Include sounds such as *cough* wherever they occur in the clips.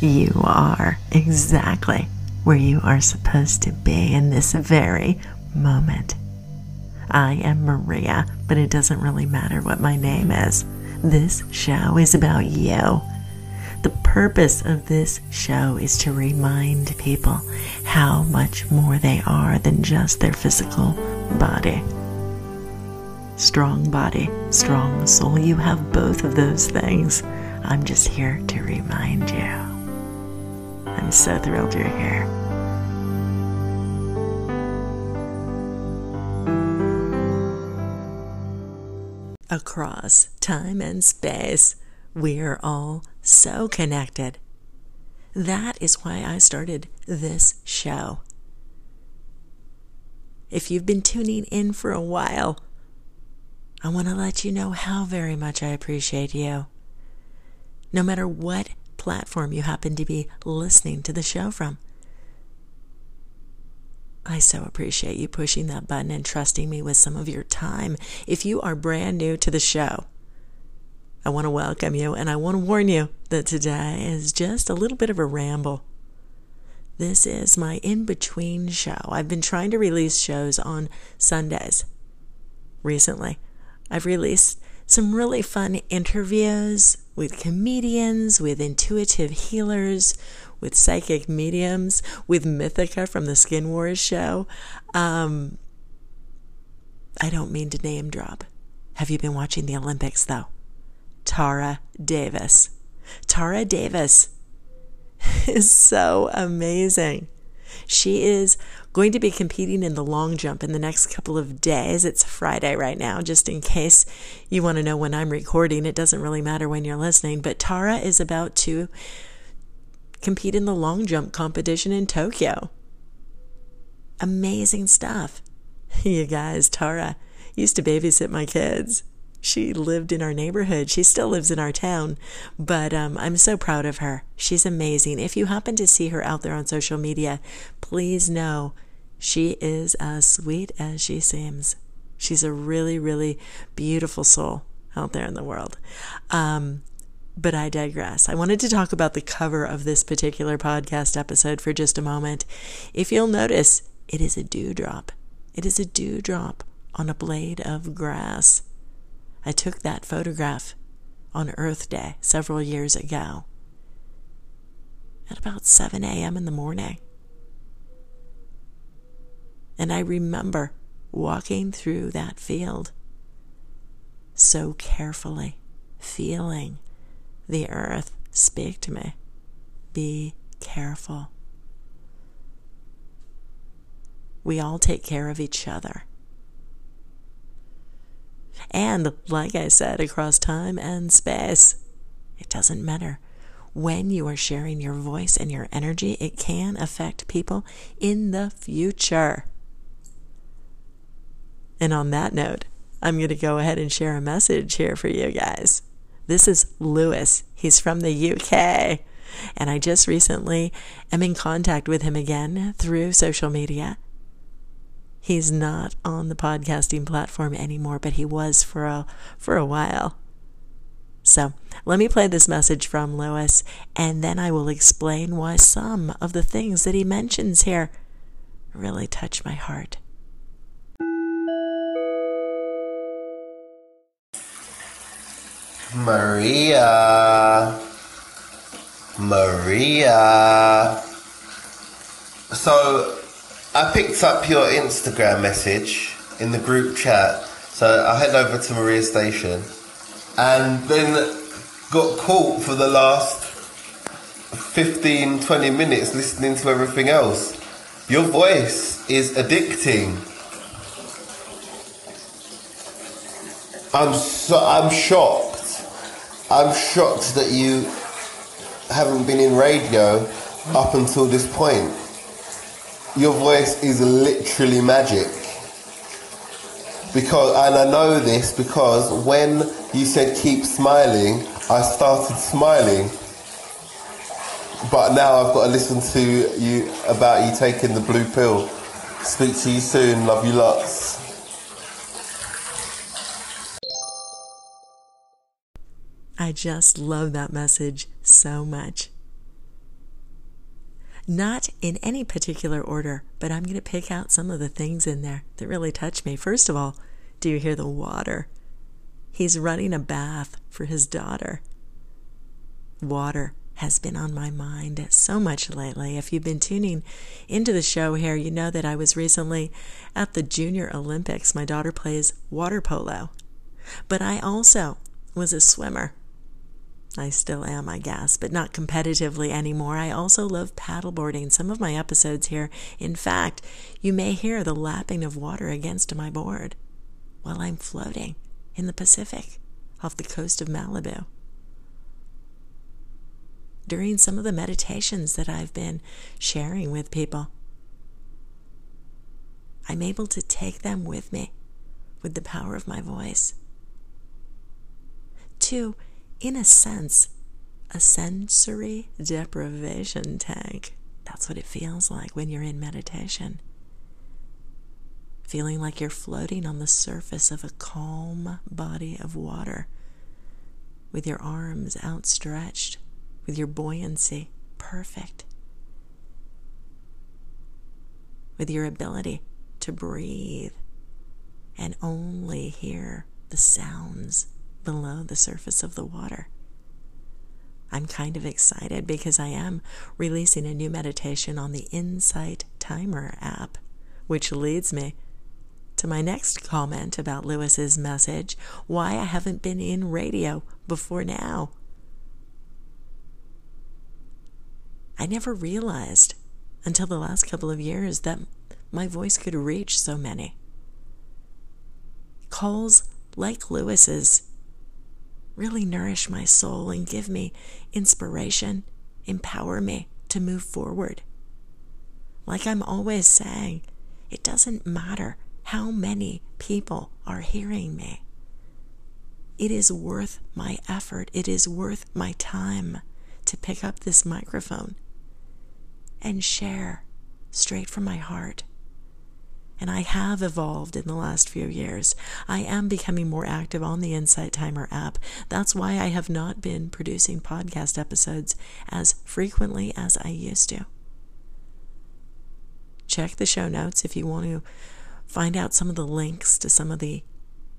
You are exactly where you are supposed to be in this very moment. I am Maria, but it doesn't really matter what my name is. This show is about you. The purpose of this show is to remind people how much more they are than just their physical body. Strong body, strong soul. You have both of those things. I'm just here to remind you. I'm so thrilled you're here. Across time and space, we're all so connected. That is why I started this show. If you've been tuning in for a while, I want to let you know how very much I appreciate you. No matter what platform you happen to be listening to the show from, I so appreciate you pushing that button and trusting me with some of your time. If you are brand new to the show, I want to welcome you and I want to warn you that today is just a little bit of a ramble. This is my in between show. I've been trying to release shows on Sundays recently. I've released some really fun interviews with comedians, with intuitive healers, with psychic mediums, with Mythica from the Skin Wars show. Um, I don't mean to name drop. Have you been watching the Olympics though? Tara Davis. Tara Davis *laughs* is so amazing. She is going to be competing in the long jump in the next couple of days. It's Friday right now, just in case you want to know when I'm recording. It doesn't really matter when you're listening, but Tara is about to compete in the long jump competition in Tokyo. Amazing stuff. *laughs* You guys, Tara used to babysit my kids she lived in our neighborhood. She still lives in our town, but um, I'm so proud of her. She's amazing. If you happen to see her out there on social media, please know she is as sweet as she seems. She's a really, really beautiful soul out there in the world. Um, but I digress. I wanted to talk about the cover of this particular podcast episode for just a moment. If you'll notice, it is a dewdrop. It is a dewdrop on a blade of grass. I took that photograph on Earth Day several years ago at about 7 a.m. in the morning. And I remember walking through that field so carefully, feeling the earth speak to me. Be careful. We all take care of each other. And like I said, across time and space, it doesn't matter. When you are sharing your voice and your energy, it can affect people in the future. And on that note, I'm going to go ahead and share a message here for you guys. This is Lewis. He's from the UK. And I just recently am in contact with him again through social media. He's not on the podcasting platform anymore, but he was for a for a while. So, let me play this message from Lewis, and then I will explain why some of the things that he mentions here really touch my heart. Maria. Maria. So, I picked up your Instagram message in the group chat, so I head over to Maria Station, and then got caught for the last 15, 20 minutes listening to everything else. Your voice is addicting. I'm so I'm shocked. I'm shocked that you haven't been in radio up until this point your voice is literally magic. Because, and I know this because when you said keep smiling, I started smiling. But now I've got to listen to you about you taking the blue pill. Speak to you soon. Love you lots. I just love that message so much. Not in any particular order, but I'm going to pick out some of the things in there that really touch me. First of all, do you hear the water? He's running a bath for his daughter. Water has been on my mind so much lately. If you've been tuning into the show here, you know that I was recently at the Junior Olympics. My daughter plays water polo, but I also was a swimmer. I still am, I guess, but not competitively anymore. I also love paddleboarding. Some of my episodes here, in fact, you may hear the lapping of water against my board while I'm floating in the Pacific off the coast of Malibu during some of the meditations that I've been sharing with people. I'm able to take them with me with the power of my voice. To, in a sense, a sensory deprivation tank. That's what it feels like when you're in meditation. Feeling like you're floating on the surface of a calm body of water with your arms outstretched with your buoyancy perfect, with your ability to breathe and only hear the sounds below the surface of the water. I'm kind of excited because I am releasing a new meditation on the Insight Timer app, which leads me to my next comment about Lewis's message why I haven't been in radio before now. I never realized until the last couple of years that my voice could reach so many. Calls like Lewis's really nourish my soul and give me inspiration, empower me to move forward. Like I'm always saying, it doesn't matter how many people are hearing me. It is worth my effort, it is worth my time to pick up this microphone and share straight from my heart. And I have evolved in the last few years. I am becoming more active on the Insight Timer app. That's why I have not been producing podcast episodes as frequently as I used to. Check the show notes if you want to find out some of the links to some of the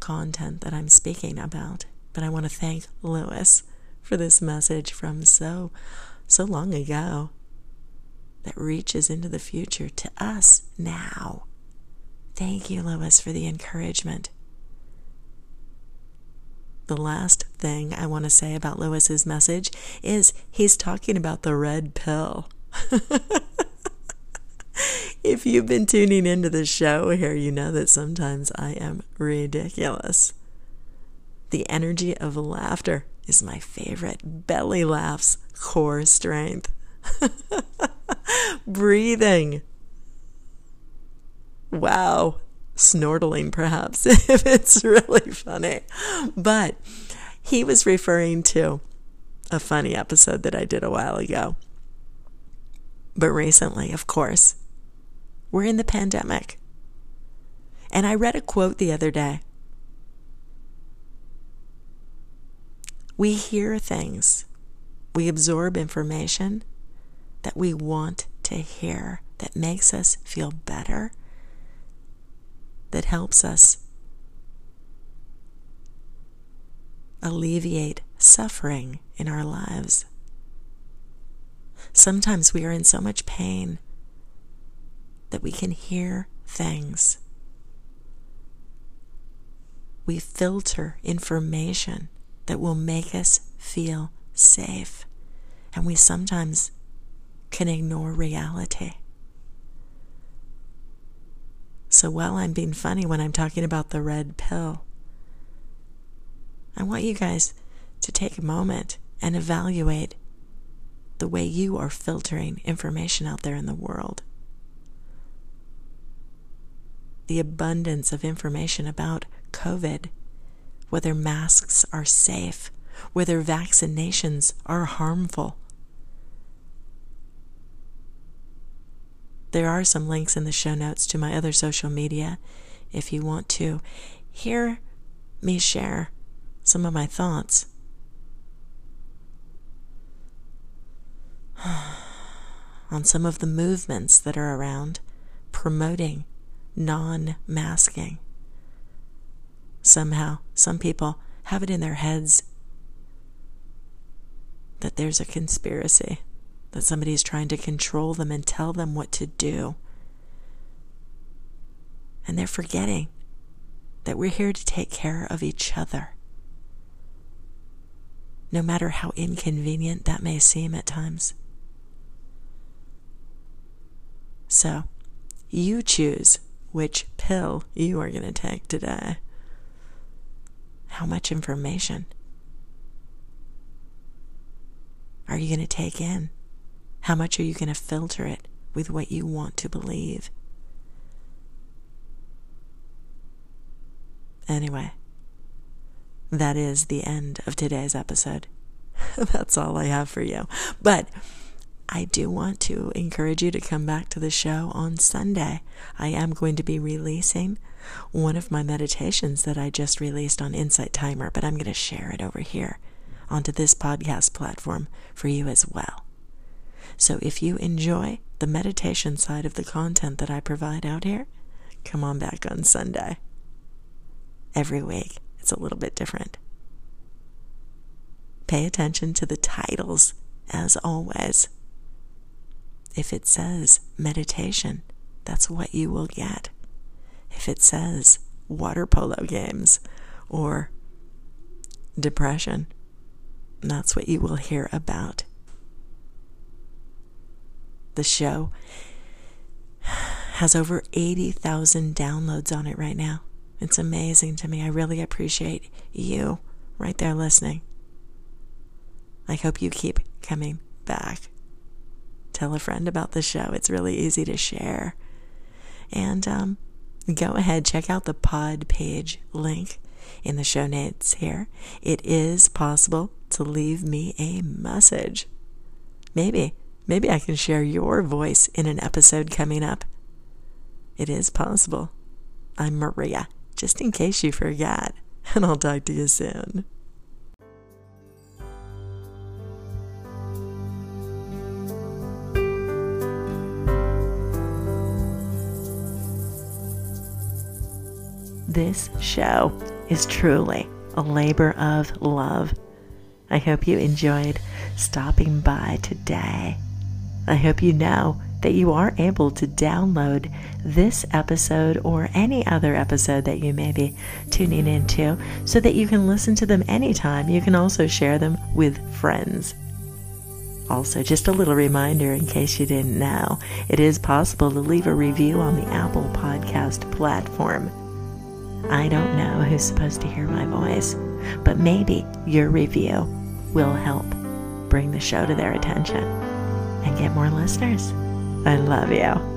content that I'm speaking about. But I want to thank Lewis for this message from so, so long ago that reaches into the future to us now. Thank you, Lewis, for the encouragement. The last thing I want to say about Lewis's message is he's talking about the red pill. *laughs* if you've been tuning into the show here, you know that sometimes I am ridiculous. The energy of laughter is my favorite. Belly laughs, core strength. *laughs* Breathing. Wow. Snortling, perhaps, *laughs* if it's really funny. But he was referring to a funny episode that I did a while ago. But recently, of course, we're in the pandemic. And I read a quote the other day. We hear things, we absorb information, that we want to hear, that makes us feel better, that helps us alleviate suffering in our lives. Sometimes we are in so much pain that we can hear things. We filter information that will make us feel safe. And we sometimes can ignore reality. So while I'm being funny when I'm talking about the red pill, I want you guys to take a moment and evaluate the way you are filtering information out there in the world. The abundance of information about COVID, whether masks are safe, whether vaccinations are harmful, There are some links in the show notes to my other social media if you want to hear me share some of my thoughts. *sighs* on some of the movements that are around promoting non masking. Somehow, some people have it in their heads that there's a conspiracy, that somebody is trying to control them and tell them what to do. And they're forgetting that we're here to take care of each other. No matter how inconvenient that may seem at times. So, you choose which pill you are going to take today. How much information are you going to take in? How much are you going to filter it with what you want to believe? Anyway, that is the end of today's episode. *laughs* That's all I have for you. But I do want to encourage you to come back to the show on Sunday. I am going to be releasing one of my meditations that I just released on Insight Timer, but I'm going to share it over here onto this podcast platform for you as well. So if you enjoy the meditation side of the content that I provide out here, come on back on Sunday every week. It's a little bit different. Pay attention to the titles, as always. If it says meditation, that's what you will get. If it says water polo games or depression, that's what you will hear about. The show has over 80,000 downloads on it right now. It's amazing to me. I really appreciate you right there listening. I hope you keep coming back. Tell a friend about the show. It's really easy to share. And um, go ahead, check out the pod page link in the show notes here. It is possible to leave me a message. Maybe, maybe I can share your voice in an episode coming up. It is possible. I'm Maria just in case you forgot. *laughs* And I'll talk to you soon. This show is truly a labor of love. I hope you enjoyed stopping by today. I hope you know that you are able to download this episode or any other episode that you may be tuning into so that you can listen to them anytime. You can also share them with friends. Also, just a little reminder in case you didn't know, it is possible to leave a review on the Apple Podcast platform. I don't know who's supposed to hear my voice, but maybe your review will help bring the show to their attention and get more listeners. I love you.